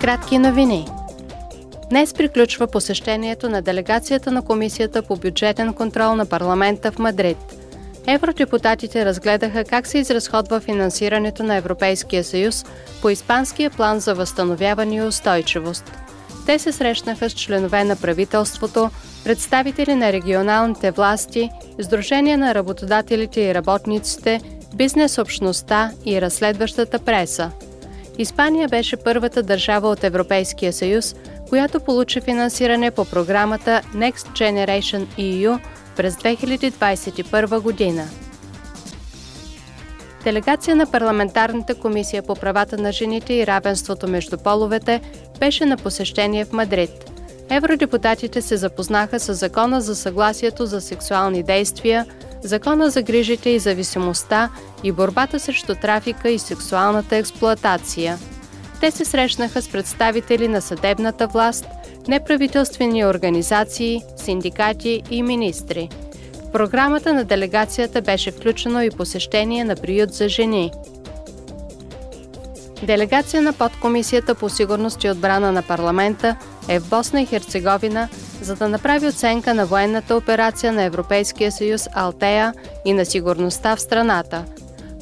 Кратки новини. Днес приключва посещението на делегацията на Комисията по бюджетен контрол на парламента в Мадрид. Евродепутатите разгледаха как се изразходва финансирането на Европейския съюз по Испанския план за възстановяване и устойчивост. Те се срещнаха с членове на правителството, представители на регионалните власти, Сдружения на работодателите и работниците, бизнес общността и разследващата преса – Испания беше първата държава от Европейския съюз, която получи финансиране по програмата Next Generation EU през 2021 година. Делегация на Парламентарната комисия по правата на жените и равенството между половете беше на посещение в Мадрид. Евродепутатите се запознаха с Закона за съгласието за сексуални действия, Закона за грижите и зависимостта и борбата срещу трафика и сексуалната експлоатация. Те се срещнаха с представители на съдебната власт, неправителствени организации, синдикати и министри. В програмата на делегацията беше включено и посещение на приют за жени. Делегация на подкомисията по сигурност и отбрана на парламента е в Босна и Херцеговина, за да направи оценка на военната операция на Европейския съюз Алтея и на сигурността в страната.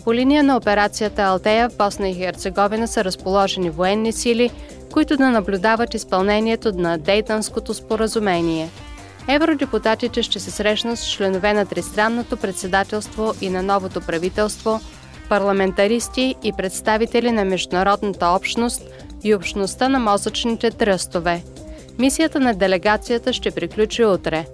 По линия на операцията Алтея в Босна и Херцеговина са разположени военни сили, които да наблюдават изпълнението на Дейтанското споразумение. Евродепутатите ще се срещнат с членове на Тристранното председателство и на новото правителство, парламентаристи и представители на международната общност и общността на мозъчните тръстове – Мисията на делегацията ще приключи утре.